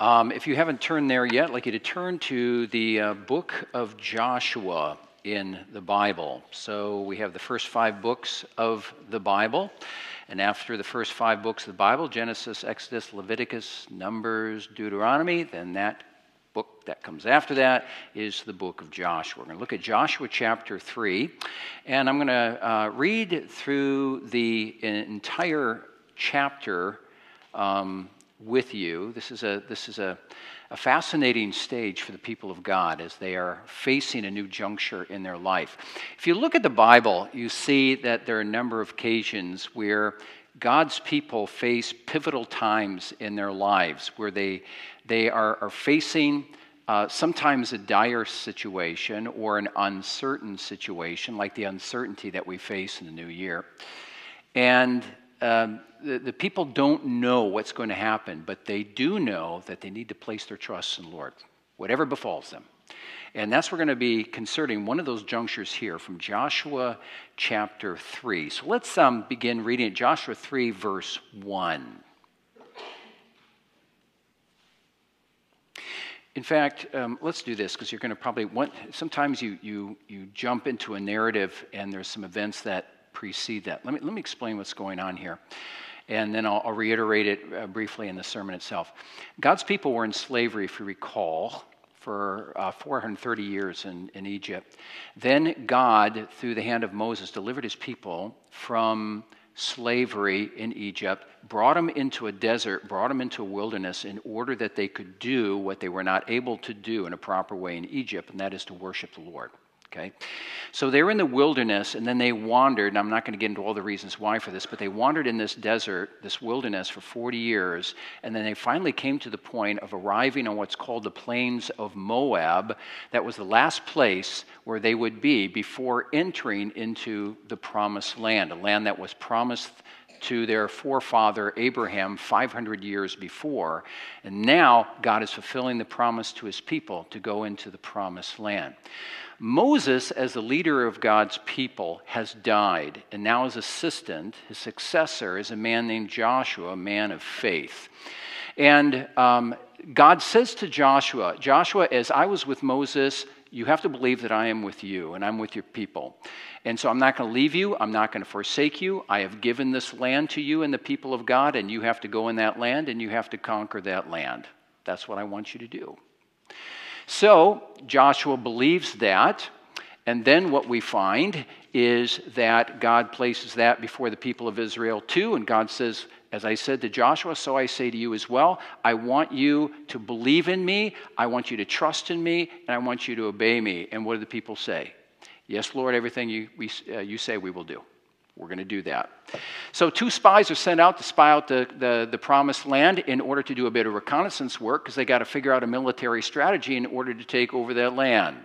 Um, if you haven't turned there yet, I'd like you to turn to the uh, book of Joshua in the Bible. So we have the first five books of the Bible. And after the first five books of the Bible Genesis, Exodus, Leviticus, Numbers, Deuteronomy then that book that comes after that is the book of Joshua. We're going to look at Joshua chapter 3. And I'm going to uh, read through the entire chapter. Um, with you. This is a, this is a, a fascinating stage for the people of God as they are facing a new juncture in their life. If you look at the Bible, you see that there are a number of occasions where God's people face pivotal times in their lives where they, they are, are facing uh, sometimes a dire situation or an uncertain situation, like the uncertainty that we face in the new year. And um, the, the people don't know what's going to happen, but they do know that they need to place their trust in the Lord, whatever befalls them. And that's we're going to be concerning one of those junctures here from Joshua chapter 3. So let's um, begin reading Joshua 3, verse 1. In fact, um, let's do this because you're going to probably want, sometimes you, you, you jump into a narrative and there's some events that precede that. Let me, let me explain what's going on here. And then I'll, I'll reiterate it uh, briefly in the sermon itself. God's people were in slavery, if you recall, for uh, 430 years in, in Egypt. Then God, through the hand of Moses, delivered his people from slavery in Egypt, brought them into a desert, brought them into a wilderness in order that they could do what they were not able to do in a proper way in Egypt, and that is to worship the Lord. Okay? So they were in the wilderness and then they wandered, and I'm not going to get into all the reasons why for this, but they wandered in this desert, this wilderness for 40 years, and then they finally came to the point of arriving on what's called the plains of Moab. That was the last place where they would be before entering into the promised land, a land that was promised to their forefather Abraham 500 years before. And now God is fulfilling the promise to his people to go into the promised land. Moses, as the leader of God's people, has died, and now his assistant, his successor, is a man named Joshua, a man of faith. And um, God says to Joshua, Joshua, as I was with Moses, you have to believe that I am with you and I'm with your people. And so I'm not going to leave you. I'm not going to forsake you. I have given this land to you and the people of God, and you have to go in that land and you have to conquer that land. That's what I want you to do. So Joshua believes that. And then what we find is that God places that before the people of Israel too. And God says, as I said to Joshua, so I say to you as well. I want you to believe in me. I want you to trust in me. And I want you to obey me. And what do the people say? Yes, Lord, everything you, we, uh, you say we will do. We're going to do that. So, two spies are sent out to spy out the, the, the promised land in order to do a bit of reconnaissance work because they got to figure out a military strategy in order to take over that land.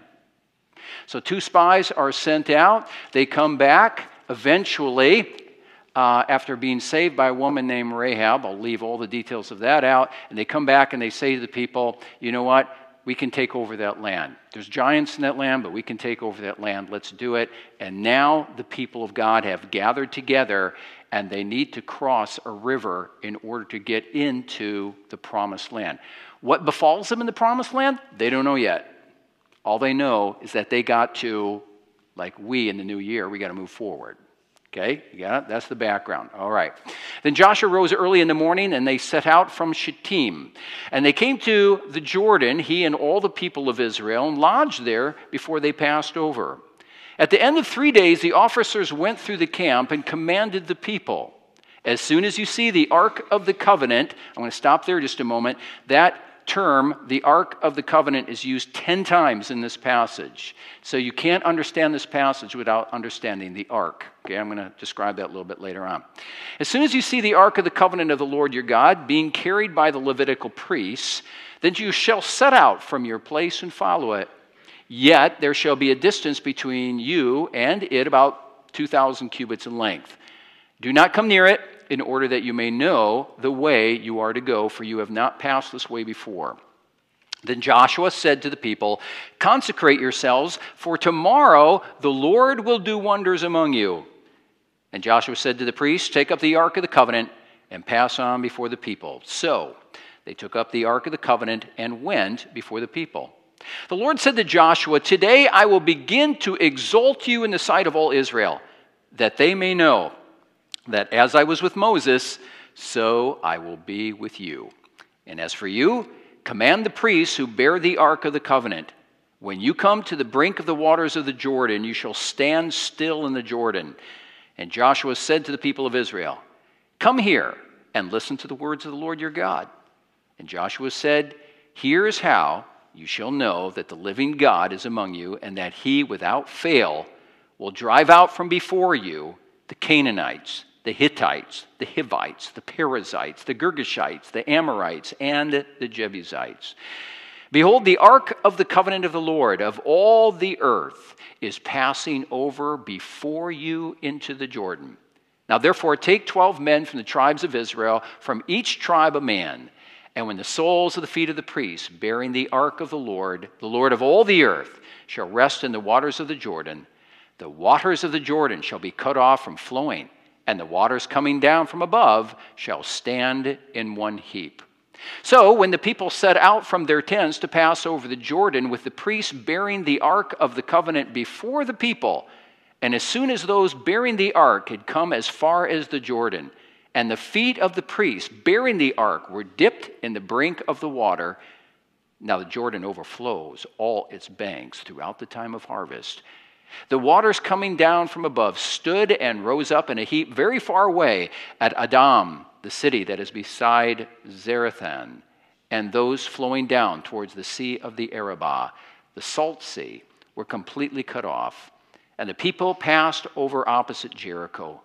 So, two spies are sent out. They come back eventually uh, after being saved by a woman named Rahab. I'll leave all the details of that out. And they come back and they say to the people, you know what? we can take over that land. There's giants in that land, but we can take over that land. Let's do it. And now the people of God have gathered together and they need to cross a river in order to get into the promised land. What befalls them in the promised land? They don't know yet. All they know is that they got to, like we in the new year, we got to move forward. Okay, you got it? That's the background. All right. Then Joshua rose early in the morning and they set out from Shittim. And they came to the Jordan, he and all the people of Israel, and lodged there before they passed over. At the end of three days, the officers went through the camp and commanded the people. As soon as you see the Ark of the Covenant, I'm going to stop there just a moment, that term, the Ark of the Covenant, is used 10 times in this passage. So you can't understand this passage without understanding the Ark. Okay, I'm going to describe that a little bit later on. As soon as you see the Ark of the Covenant of the Lord your God being carried by the Levitical priests, then you shall set out from your place and follow it. Yet there shall be a distance between you and it about 2,000 cubits in length. Do not come near it in order that you may know the way you are to go, for you have not passed this way before. Then Joshua said to the people, Consecrate yourselves, for tomorrow the Lord will do wonders among you. And Joshua said to the priests, Take up the ark of the covenant and pass on before the people. So They took up the Ark of the Covenant and went before the people. The Lord said to Joshua, Today I will begin to exalt you in the sight of all Israel, that they may know that as I was with Moses, so I will be with you. And as for you, command the priests who bear the Ark of the Covenant, when you come to the brink of the waters of the Jordan, you shall stand still in the Jordan. And Joshua said to the people of Israel, Come here and listen to the words of the Lord your God. And Joshua said, Here is how you shall know that the living God is among you, and that he, without fail, will drive out from before you the Canaanites, the Hittites, the Hivites, the Perizzites, the Girgashites, the Amorites, and the Jebusites. Behold, the ark of the covenant of the Lord of all the earth is passing over before you into the Jordan. Now, therefore, take 12 men from the tribes of Israel, from each tribe a man and when the soles of the feet of the priests, bearing the ark of the Lord, the Lord of all the earth, shall rest in the waters of the Jordan, the waters of the Jordan shall be cut off from flowing, and the waters coming down from above shall stand in one heap. So, when the people set out from their tents to pass over the Jordan, with the priests bearing the ark of the covenant before the people, and as soon as those bearing the ark had come as far as the Jordan, and the feet of the priests bearing the ark were dipped in the brink of the water. Now the Jordan overflows all its banks throughout the time of harvest. The waters coming down from above stood and rose up in a heap very far away at Adam, the city that is beside Zarethan, and those flowing down towards the sea of the Arabah, the salt sea, were completely cut off. And the people passed over opposite Jericho.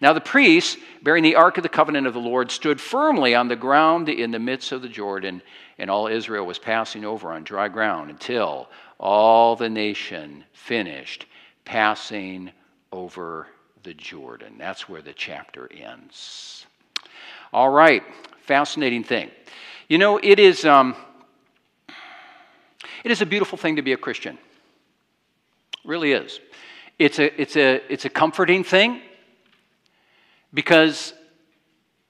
Now the priests, bearing the ark of the covenant of the Lord, stood firmly on the ground in the midst of the Jordan, and all Israel was passing over on dry ground until all the nation finished passing over the Jordan. That's where the chapter ends. All right, fascinating thing. You know, it is, um, it is a beautiful thing to be a Christian. It really is. It's a, it's, a, it's a comforting thing because,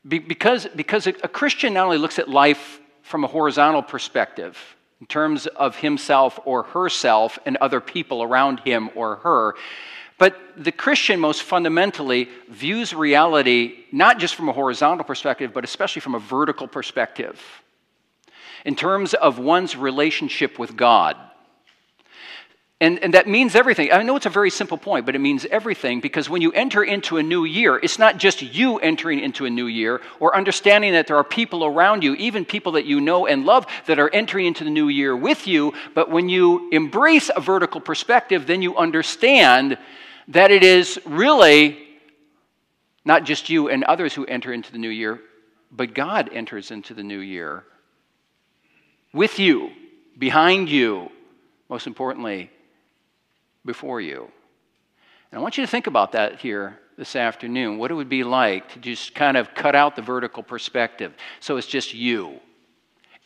because, because a Christian not only looks at life from a horizontal perspective, in terms of himself or herself and other people around him or her, but the Christian, most fundamentally, views reality not just from a horizontal perspective, but especially from a vertical perspective, in terms of one's relationship with God. And, and that means everything. I know it's a very simple point, but it means everything because when you enter into a new year, it's not just you entering into a new year or understanding that there are people around you, even people that you know and love, that are entering into the new year with you. But when you embrace a vertical perspective, then you understand that it is really not just you and others who enter into the new year, but God enters into the new year with you, behind you, most importantly before you. And I want you to think about that here this afternoon, what it would be like to just kind of cut out the vertical perspective so it's just you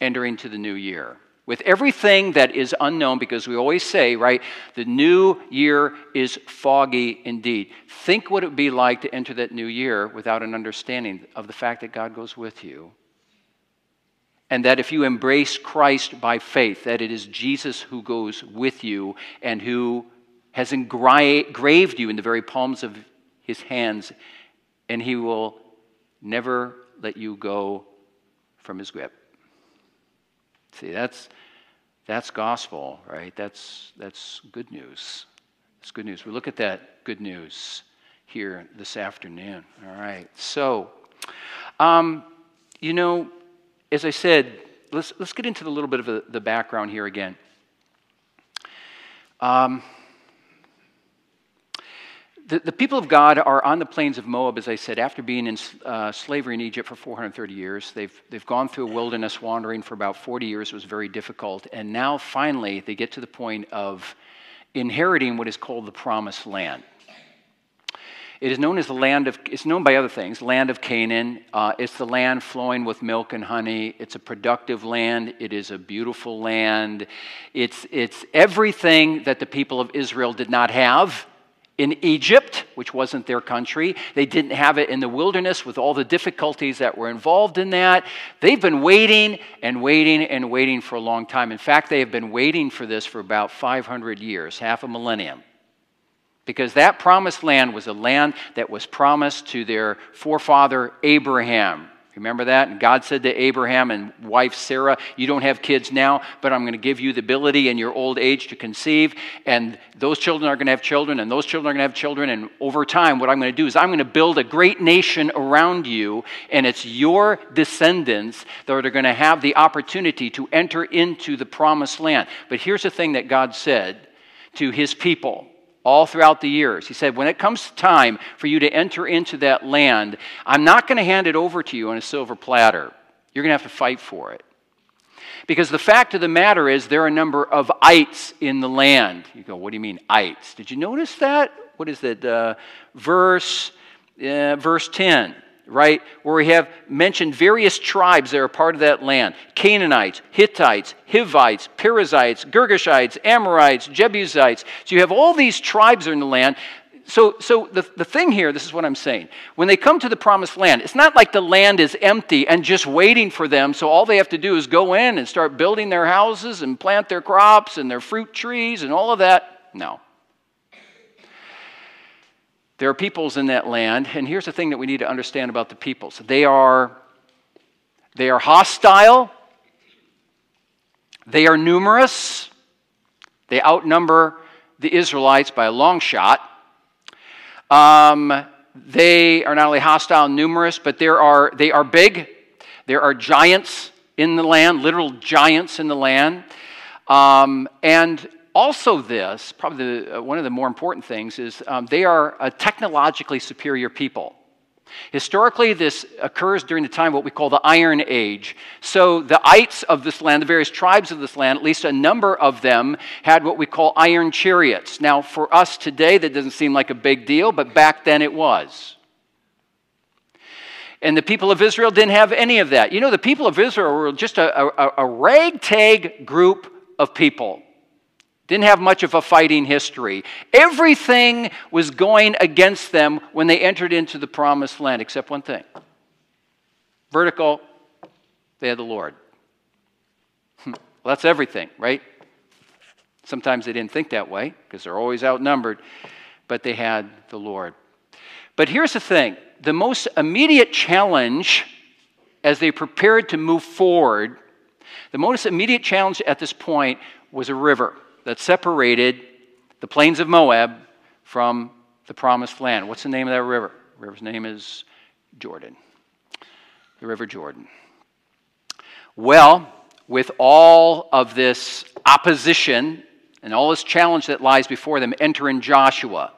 entering to the new year. With everything that is unknown, because we always say, right, the new year is foggy indeed. Think what it would be like to enter that new year without an understanding of the fact that God goes with you. And that if you embrace Christ by faith, that it is Jesus who goes with you and who has engraved you in the very palms of his hands, and he will never let you go from his grip. See, that's, that's gospel, right? That's, that's good news. It's good news. We look at that good news here this afternoon. All right. So, um, you know, as I said, let's, let's get into a little bit of the background here again. Um, the, the, people of God are on the plains of Moab, as I said, after being in uh, slavery in Egypt for 430 years. They've, they've gone through a wilderness wandering for about 40 years. It was very difficult. And now, finally, they get to the point of inheriting what is called the promised land. It is known as the land of, it's known by other things, land of Canaan. Uh, it's the land flowing with milk and honey. It's a productive land. It is a beautiful land. It's, it's everything that the people of Israel did not have in Egypt, which wasn't their country. They didn't have it in the wilderness with all the difficulties that were involved in that. They've been waiting and waiting and waiting for a long time. In fact, they have been waiting for this for about 500 years, half a millennium. Because that promised land was a land that was promised to their forefather Abraham. Remember that? And God said to Abraham and wife Sarah, You don't have kids now, but I'm going to give you the ability in your old age to conceive. And those children are going to have children, and those children are going to have children. And over time, what I'm going to do is I'm going to build a great nation around you, and it's your descendants that are going to have the opportunity to enter into the promised land. But here's the thing that God said to his people all throughout the years. He said, When it comes time for you to enter into that land, I'm not going to hand it over to you on a silver platter. You're going to have to fight for it. Because the fact of the matter is, there are a number of ites in the land. You go, What do you mean, ites? Did you notice that? What is that? Uh, verse, uh, verse 10 right? Where we have mentioned various tribes that are part of that land Canaanites, Hittites, Hivites, Perizzites, Girgashites, Amorites, Jebusites. So you have all these tribes are in the land. So, so the, the thing here, this is what I'm saying. When they come to the promised land, it's not like the land is empty and just waiting for them, so all they have to do is go in and start building their houses and plant their crops and their fruit trees and all of that. No. There are peoples in that land, and here's the thing that we need to understand about the peoples they are, they are hostile, they are numerous, they outnumber the Israelites by a long shot. Um, they are not only hostile and numerous, but there are, they are big. There are giants in the land, literal giants in the land. Um, and also, this, probably the, uh, one of the more important things, is um, they are a technologically superior people. Historically, this occurs during the time what we call the Iron Age. So, the ites of this land, the various tribes of this land, at least a number of them, had what we call iron chariots. Now, for us today, that doesn't seem like a big deal, but back then it was. And the people of Israel didn't have any of that. You know, the people of Israel were just a, a, a ragtag group of people. Didn't have much of a fighting history. Everything was going against them when they entered into the promised land, except one thing vertical, they had the Lord. well, that's everything, right? Sometimes they didn't think that way because they're always outnumbered, but they had the Lord. But here's the thing the most immediate challenge as they prepared to move forward, the most immediate challenge at this point was a river that separated the plains of Moab from the promised land. What's the name of that river? The river's name is Jordan. The River Jordan. Well, with all of this opposition and all this challenge that lies before them, enter in Joshua.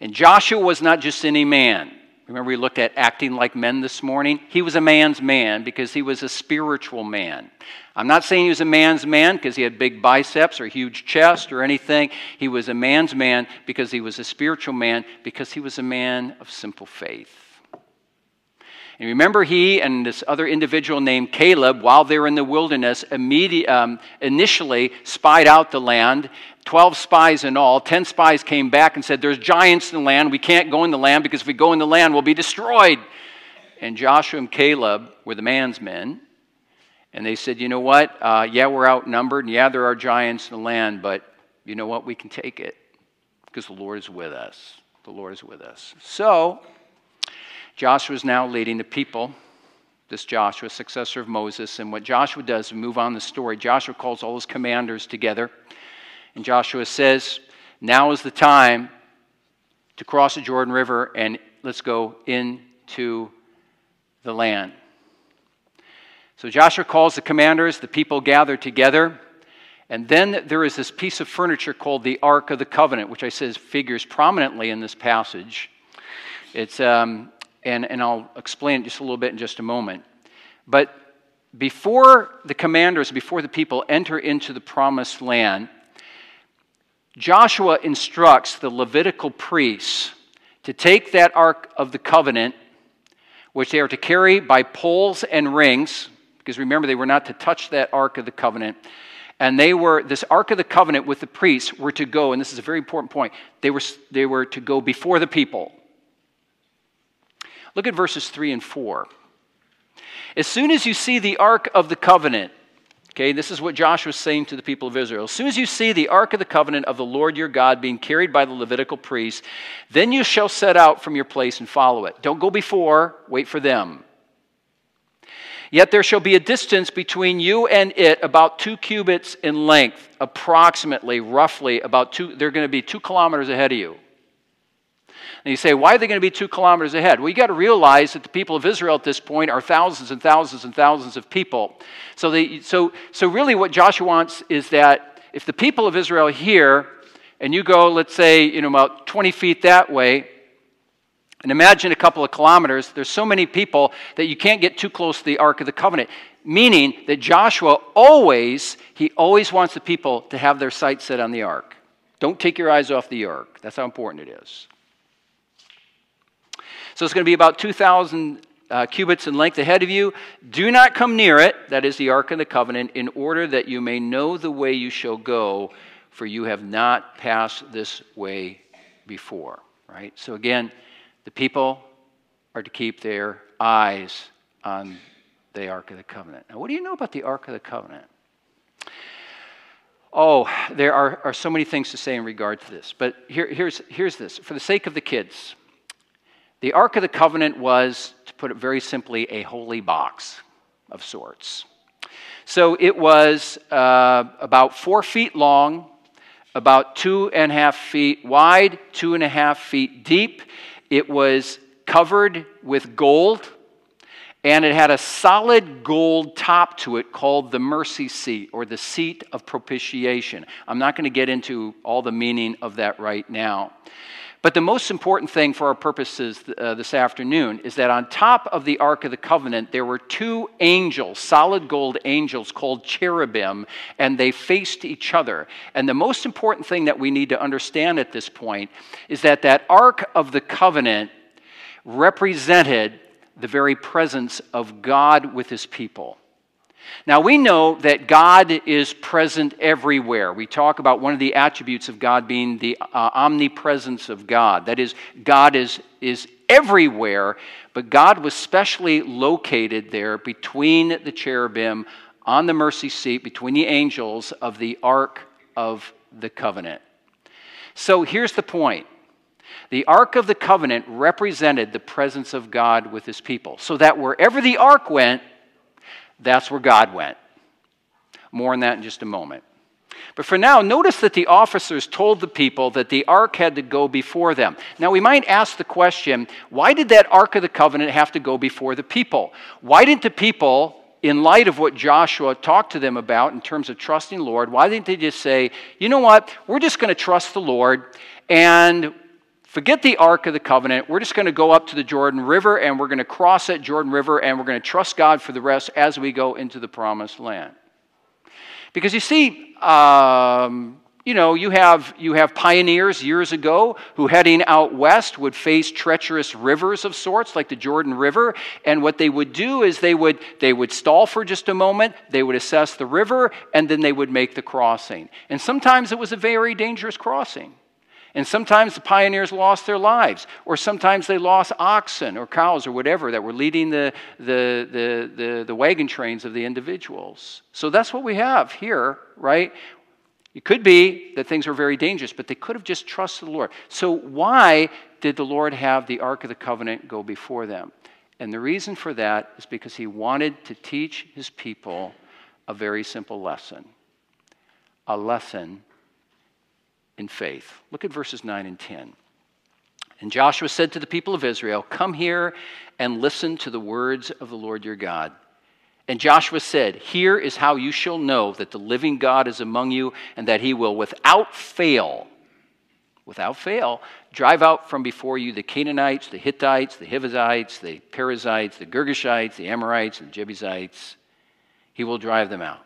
And Joshua was not just any man. Remember, we looked at acting like men this morning? He was a man's man because he was a spiritual man. I'm not saying he was a man's man because he had big biceps or huge chest or anything. He was a man's man because he was a spiritual man because he was a man of simple faith. And remember, he and this other individual named Caleb, while they were in the wilderness, um, initially spied out the land 12 spies in all. 10 spies came back and said, There's giants in the land. We can't go in the land because if we go in the land, we'll be destroyed. And Joshua and Caleb were the man's men. And they said, You know what? Uh, yeah, we're outnumbered. And yeah, there are giants in the land, but you know what? We can take it because the Lord is with us. The Lord is with us. So, Joshua is now leading the people this Joshua, successor of Moses. And what Joshua does, we move on the story. Joshua calls all his commanders together and Joshua says, Now is the time to cross the Jordan River and let's go into the land. So Joshua calls the commanders, the people gather together. And then there is this piece of furniture called the Ark of the Covenant, which I says figures prominently in this passage. It's, um, and, and I'll explain it just a little bit in just a moment. But before the commanders, before the people enter into the promised land, Joshua instructs the Levitical priests to take that Ark of the Covenant, which they are to carry by poles and rings, because remember, they were not to touch that Ark of the Covenant, and they were, this Ark of the Covenant with the priests were to go, and this is a very important point, they were, they were to go before the people. Look at verses 3 and 4. As soon as you see the Ark of the Covenant, Okay, this is what Joshua was saying to the people of Israel. As soon as you see the Ark of the Covenant of the Lord your God being carried by the Levitical priests, then you shall set out from your place and follow it. Don't go before, wait for them. Yet there shall be a distance between you and it about two cubits in length, approximately, roughly, about two, they're going to be two kilometers ahead of you. And you say, why are they going to be two kilometers ahead? Well, you got to realize that the people of Israel at this point are thousands and thousands and thousands of people. So, they, so, so really, what Joshua wants is that if the people of Israel here, and you go, let's say, you know, about 20 feet that way, and imagine a couple of kilometers, there's so many people that you can't get too close to the Ark of the Covenant. Meaning that Joshua always, he always wants the people to have their sights set on the Ark. Don't take your eyes off the Ark. That's how important it is. So it's going to be about 2,000 uh, cubits in length ahead of you. Do not come near it, that is the Ark of the Covenant, in order that you may know the way you shall go, for you have not passed this way before. Right? So again, the people are to keep their eyes on the Ark of the Covenant. Now, what do you know about the Ark of the Covenant? Oh, there are, are so many things to say in regard to this, but here, here's, here's this. For the sake of the kids, the Ark of the Covenant was, to put it very simply, a holy box of sorts. So it was uh, about four feet long, about two and a half feet wide, two and a half feet deep. It was covered with gold, and it had a solid gold top to it called the mercy seat or the seat of propitiation. I'm not going to get into all the meaning of that right now. But the most important thing for our purposes uh, this afternoon is that on top of the Ark of the Covenant, there were two angels, solid gold angels called cherubim, and they faced each other. And the most important thing that we need to understand at this point is that that Ark of the Covenant represented the very presence of God with his people. Now, we know that God is present everywhere. We talk about one of the attributes of God being the uh, omnipresence of God. That is, God is, is everywhere, but God was specially located there between the cherubim on the mercy seat, between the angels of the Ark of the Covenant. So here's the point. The Ark of the Covenant represented the presence of God with his people, so that wherever the Ark went, that's where God went. More on that in just a moment. But for now, notice that the officers told the people that the ark had to go before them. Now, we might ask the question why did that ark of the covenant have to go before the people? Why didn't the people, in light of what Joshua talked to them about in terms of trusting the Lord, why didn't they just say, you know what, we're just going to trust the Lord and Forget the Ark of the Covenant. We're just going to go up to the Jordan River and we're going to cross that Jordan River and we're going to trust God for the rest as we go into the promised land. Because you see, um, you know, you have, you have pioneers years ago who heading out west would face treacherous rivers of sorts, like the Jordan River. And what they would do is they would, they would stall for just a moment, they would assess the river, and then they would make the crossing. And sometimes it was a very dangerous crossing. And sometimes the pioneers lost their lives, or sometimes they lost oxen or cows or whatever that were leading the, the, the, the, the wagon trains of the individuals. So that's what we have here, right? It could be that things were very dangerous, but they could have just trusted the Lord. So, why did the Lord have the Ark of the Covenant go before them? And the reason for that is because he wanted to teach his people a very simple lesson a lesson in faith. Look at verses 9 and 10. And Joshua said to the people of Israel, Come here and listen to the words of the Lord your God. And Joshua said, Here is how you shall know that the living God is among you, and that he will without fail, without fail, drive out from before you the Canaanites, the Hittites, the Hivites, the Perizzites, the Girgashites, the Amorites, and the Jebusites. He will drive them out.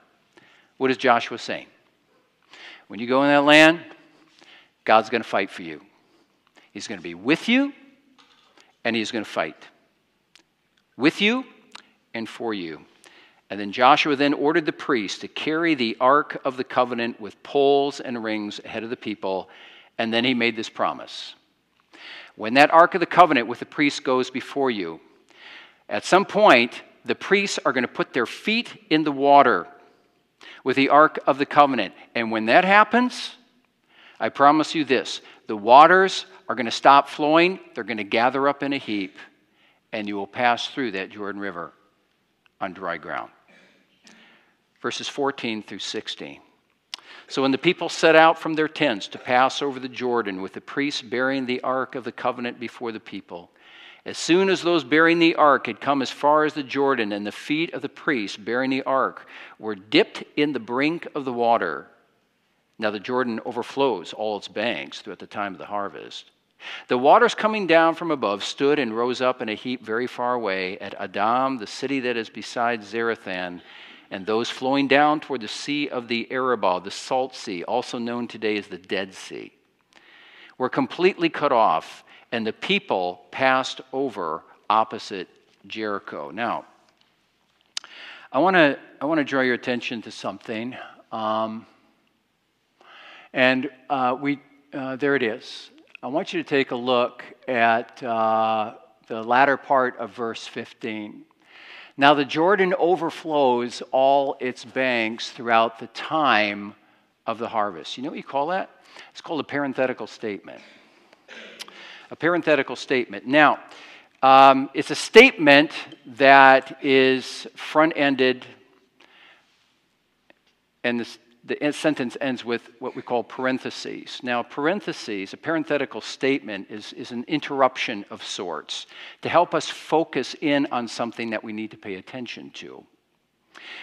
What is Joshua saying? When you go in that land, God's going to fight for you. He's going to be with you, and He's going to fight. With you and for you. And then Joshua then ordered the priests to carry the ark of the covenant with poles and rings ahead of the people. And then he made this promise When that ark of the covenant with the priests goes before you, at some point, the priests are going to put their feet in the water with the ark of the covenant. And when that happens, I promise you this the waters are going to stop flowing, they're going to gather up in a heap, and you will pass through that Jordan River on dry ground verses 14 through 16. So when the people set out from their tents to pass over the Jordan with the priests bearing the ark of the covenant before the people, as soon as those bearing the ark had come as far as the Jordan, and the feet of the priests bearing the ark were dipped in the brink of the water. Now the Jordan overflows all its banks throughout the time of the harvest. The waters coming down from above stood and rose up in a heap very far away at Adam, the city that is beside Zarethan, and those flowing down toward the Sea of the Arabah, the Salt Sea, also known today as the Dead Sea, were completely cut off, and the people passed over opposite Jericho. Now, I want to I want to draw your attention to something, um, and uh, we uh, there it is. I want you to take a look at uh, the latter part of verse 15. Now the Jordan overflows all its banks throughout the time of the harvest. You know what you call that? It's called a parenthetical statement. A parenthetical statement. Now, um, it's a statement that is front ended, and this, the sentence ends with what we call parentheses. Now, parentheses, a parenthetical statement, is, is an interruption of sorts to help us focus in on something that we need to pay attention to.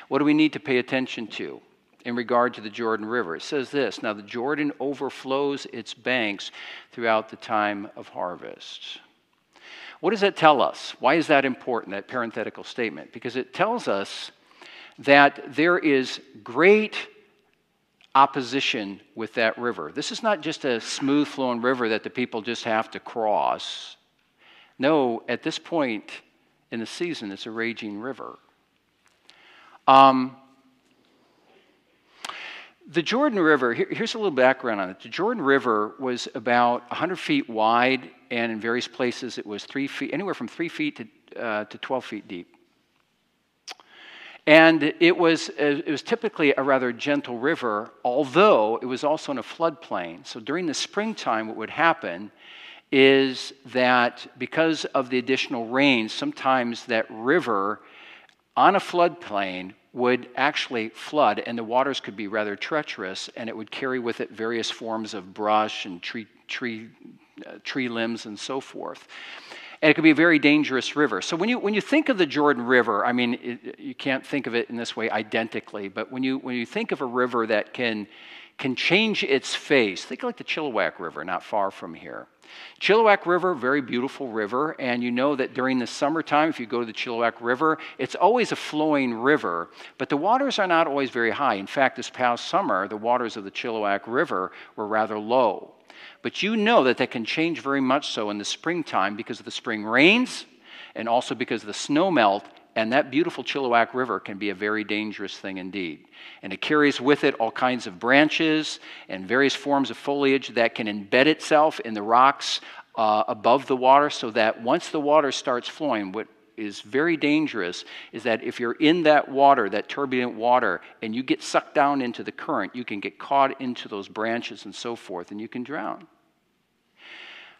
What do we need to pay attention to in regard to the Jordan River? It says this Now, the Jordan overflows its banks throughout the time of harvest. What does that tell us? Why is that important, that parenthetical statement? Because it tells us that there is great opposition with that river. This is not just a smooth flowing river that the people just have to cross. No, at this point in the season, it's a raging river. Um, the Jordan River, here, here's a little background on it. The Jordan River was about 100 feet wide, and in various places it was three feet, anywhere from three feet to, uh, to 12 feet deep. And it was, it was typically a rather gentle river, although it was also in a floodplain. So during the springtime, what would happen is that because of the additional rain, sometimes that river on a floodplain would actually flood, and the waters could be rather treacherous, and it would carry with it various forms of brush and tree, tree, uh, tree limbs and so forth and it can be a very dangerous river. So when you, when you think of the Jordan River, I mean, it, you can't think of it in this way identically, but when you, when you think of a river that can, can change its face, think like the Chilliwack River, not far from here. Chilliwack River, very beautiful river, and you know that during the summertime, if you go to the Chilliwack River, it's always a flowing river, but the waters are not always very high. In fact, this past summer, the waters of the Chilliwack River were rather low. But you know that that can change very much so in the springtime because of the spring rains and also because of the snow melt. And that beautiful Chilliwack River can be a very dangerous thing indeed. And it carries with it all kinds of branches and various forms of foliage that can embed itself in the rocks uh, above the water so that once the water starts flowing, what is very dangerous is that if you're in that water, that turbulent water, and you get sucked down into the current, you can get caught into those branches and so forth, and you can drown.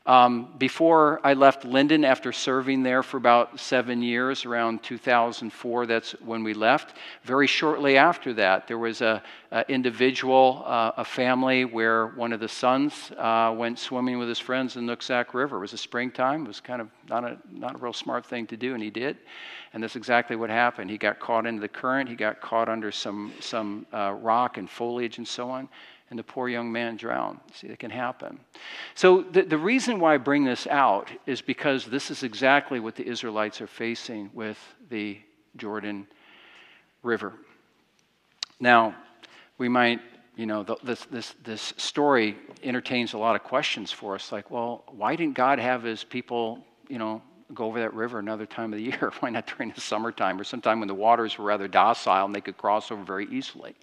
Um, before I left Lynden, after serving there for about seven years, around 2004, that's when we left. Very shortly after that, there was a, a individual, uh, a family where one of the sons uh, went swimming with his friends in Nooksack River. It was a springtime. It was kind of not a not a real smart thing to do, and he did. And that's exactly what happened. He got caught into the current. He got caught under some some uh, rock and foliage and so on and the poor young man drowned. See, it can happen. So, the, the reason why I bring this out is because this is exactly what the Israelites are facing with the Jordan River. Now, we might, you know, this, this, this story entertains a lot of questions for us like, well, why didn't God have his people, you know, go over that river another time of the year. Why not during the summertime or sometime when the waters were rather docile and they could cross over very easily?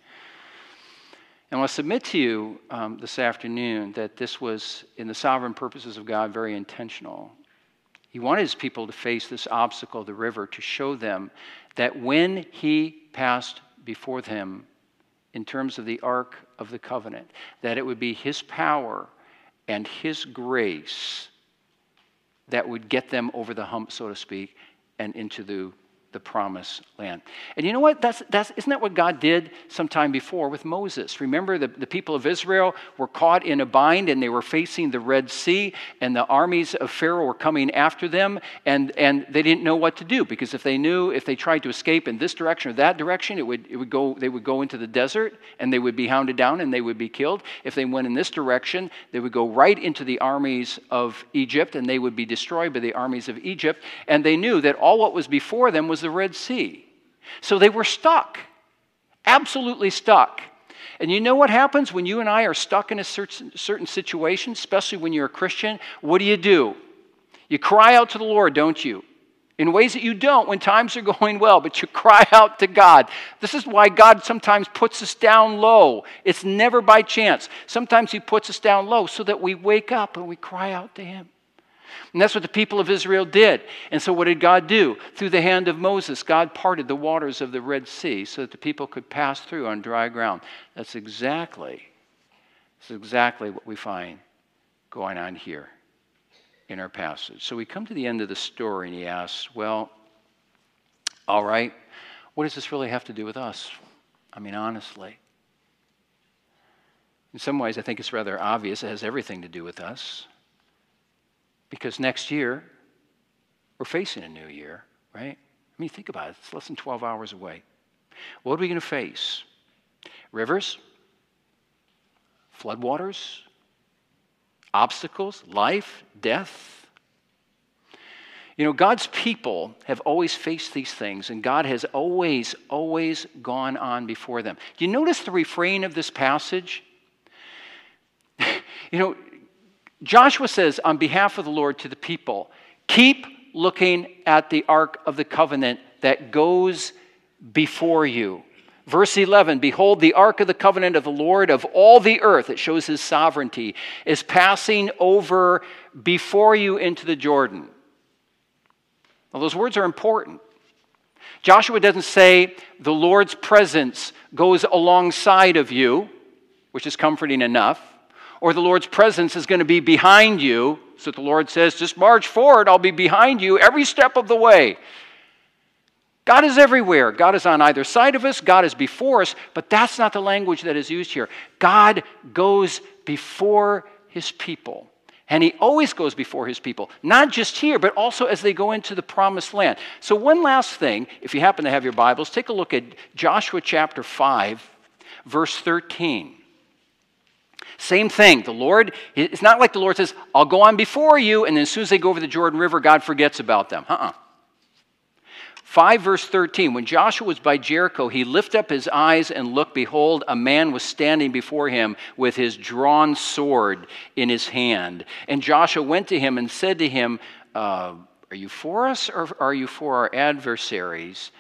And I'll submit to you um, this afternoon that this was, in the sovereign purposes of God, very intentional. He wanted his people to face this obstacle, the river, to show them that when he passed before them in terms of the Ark of the Covenant, that it would be his power and his grace that would get them over the hump, so to speak, and into the the promised land. And you know what? That's, that's, isn't that what God did sometime before with Moses? Remember, the, the people of Israel were caught in a bind and they were facing the Red Sea, and the armies of Pharaoh were coming after them, and, and they didn't know what to do because if they knew, if they tried to escape in this direction or that direction, it would, it would go, they would go into the desert and they would be hounded down and they would be killed. If they went in this direction, they would go right into the armies of Egypt and they would be destroyed by the armies of Egypt. And they knew that all what was before them was the Red Sea. So they were stuck, absolutely stuck. And you know what happens when you and I are stuck in a certain, situation, especially when you're a Christian? What do you do? You cry out to the Lord, don't you? In ways that you don't when times are going well, but you cry out to God. This is why God sometimes puts us down low. It's never by chance. Sometimes He puts us down low so that we wake up and we cry out to Him. And that's what the people of Israel did. And so, what did God do? Through the hand of Moses, God parted the waters of the Red Sea so that the people could pass through on dry ground. That's exactly, that's exactly what we find going on here in our passage. So, we come to the end of the story, and he asks, Well, all right, what does this really have to do with us? I mean, honestly. In some ways, I think it's rather obvious. It has everything to do with us. Because next year, we're facing a new year, right? I mean, think about it. It's less than 12 hours away. What are we going to face? Rivers? Floodwaters? Obstacles? Life? Death? You know, God's people have always faced these things, and God has always, always gone on before them. Do you notice the refrain of this passage? you know, Joshua says on behalf of the Lord to the people, keep looking at the Ark of the Covenant that goes before you. Verse 11 Behold, the ark of the covenant of the Lord of all the earth, it shows his sovereignty, is passing over before you into the Jordan. Well, those words are important. Joshua doesn't say the Lord's presence goes alongside of you, which is comforting enough or the Lord's presence is going to be behind you. So the Lord says, just march forward, I'll be behind you every step of the way. God is everywhere. God is on either side of us, God is before us, but that's not the language that is used here. God goes before his people. And he always goes before his people, not just here, but also as they go into the promised land. So, one last thing, if you happen to have your Bibles, take a look at Joshua chapter 5, verse 13. Same thing. The Lord, it's not like the Lord says, I'll go on before you, and then as soon as they go over the Jordan River, God forgets about them. Uh uh-uh. uh 5 verse 13 When Joshua was by Jericho, he lifted up his eyes and looked. Behold, a man was standing before him with his drawn sword in his hand. And Joshua went to him and said to him, uh, Are you for us or are you for our adversaries?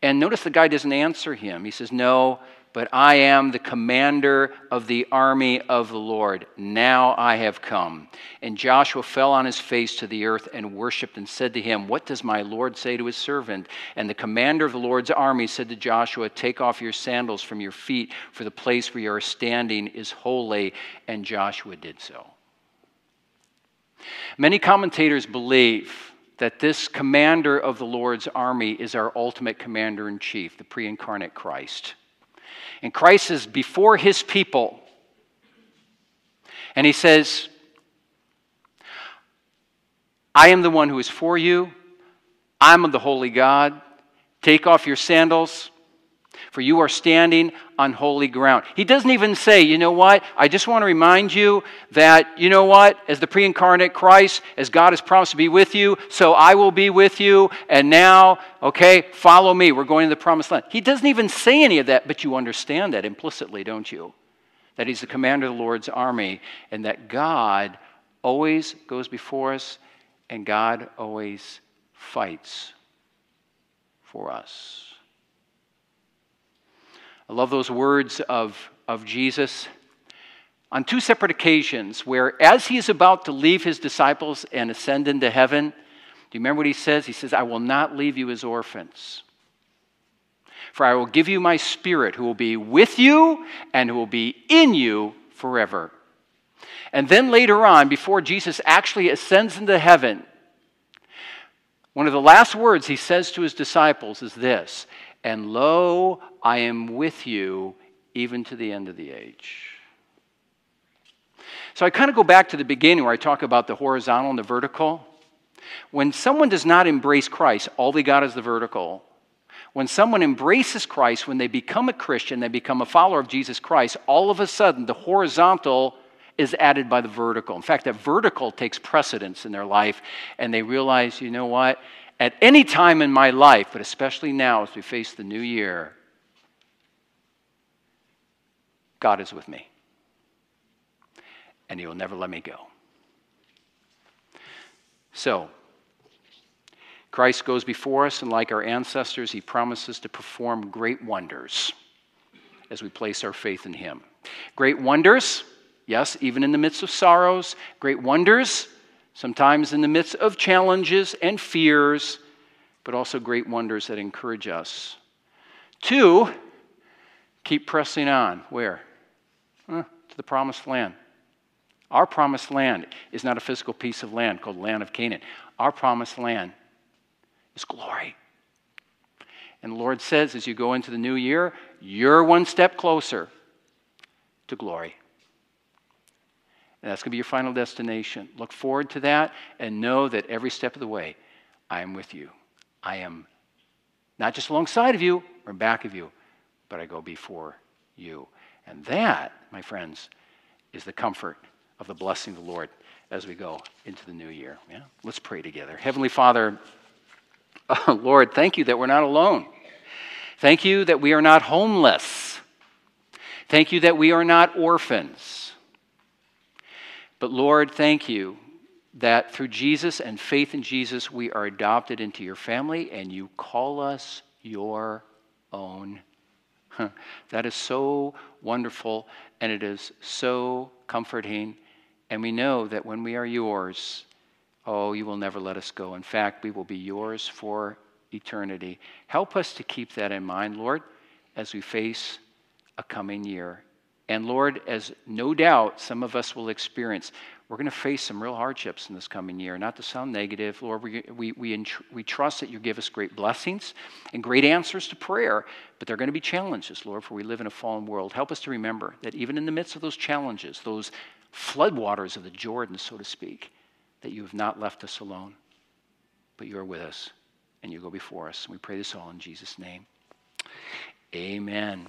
And notice the guy doesn't answer him. He says, No, but I am the commander of the army of the Lord. Now I have come. And Joshua fell on his face to the earth and worshiped and said to him, What does my Lord say to his servant? And the commander of the Lord's army said to Joshua, Take off your sandals from your feet, for the place where you are standing is holy. And Joshua did so. Many commentators believe that this commander of the Lord's army is our ultimate commander in chief, the pre incarnate Christ. And Christ is before his people. And he says, I am the one who is for you. I'm the holy God. Take off your sandals for you are standing on holy ground. He doesn't even say, you know what? I just want to remind you that, you know what? As the pre incarnate Christ, as God has promised to be with you, so I will be with you. And now, okay, follow me. We're going to the promised land. He doesn't even say any of that, but you understand that implicitly, don't you? That he's the commander of the Lord's army and that God always goes before us and God always fights for us. I love those words of, of Jesus on two separate occasions where, as he is about to leave his disciples and ascend into heaven, do you remember what he says? He says, I will not leave you as orphans. For I will give you my spirit, who will be with you and who will be in you forever. And then later on, before Jesus actually ascends into heaven, one of the last words he says to his disciples is this And lo, I am with you even to the end of the age. So I kind of go back to the beginning where I talk about the horizontal and the vertical. When someone does not embrace Christ, all they got is the vertical. When someone embraces Christ, when they become a Christian, they become a follower of Jesus Christ, all of a sudden the horizontal is added by the vertical. In fact, that vertical takes precedence in their life, and they realize, you know what? At any time in my life, but especially now as we face the new year, God is with me, and He will never let me go. So, Christ goes before us, and like our ancestors, He promises to perform great wonders as we place our faith in Him. Great wonders Yes, even in the midst of sorrows, great wonders, sometimes in the midst of challenges and fears, but also great wonders that encourage us. Two, keep pressing on. Where? To the promised land. Our promised land is not a physical piece of land called land of Canaan. Our promised land is glory. And the Lord says, as you go into the new year, you're one step closer to glory. And that's going to be your final destination. Look forward to that and know that every step of the way, I am with you. I am not just alongside of you or back of you, but I go before you. And that, my friends, is the comfort of the blessing of the Lord as we go into the new year. Yeah? Let's pray together. Heavenly Father, oh, Lord, thank you that we're not alone. Thank you that we are not homeless. Thank you that we are not orphans. But Lord, thank you that through Jesus and faith in Jesus, we are adopted into your family and you call us your own. That is so wonderful and it is so comforting. And we know that when we are yours, oh, you will never let us go. In fact, we will be yours for eternity. Help us to keep that in mind, Lord, as we face a coming year. And Lord, as no doubt some of us will experience, we're going to face some real hardships in this coming year. Not to sound negative, Lord, we, we, we, we trust that you give us great blessings and great answers to prayer, but there are going to be challenges, Lord, for we live in a fallen world. Help us to remember that even in the midst of those challenges, those floodwaters of the Jordan, so to speak, that you have not left us alone, but you are with us and you go before us. We pray this all in Jesus' name. Amen.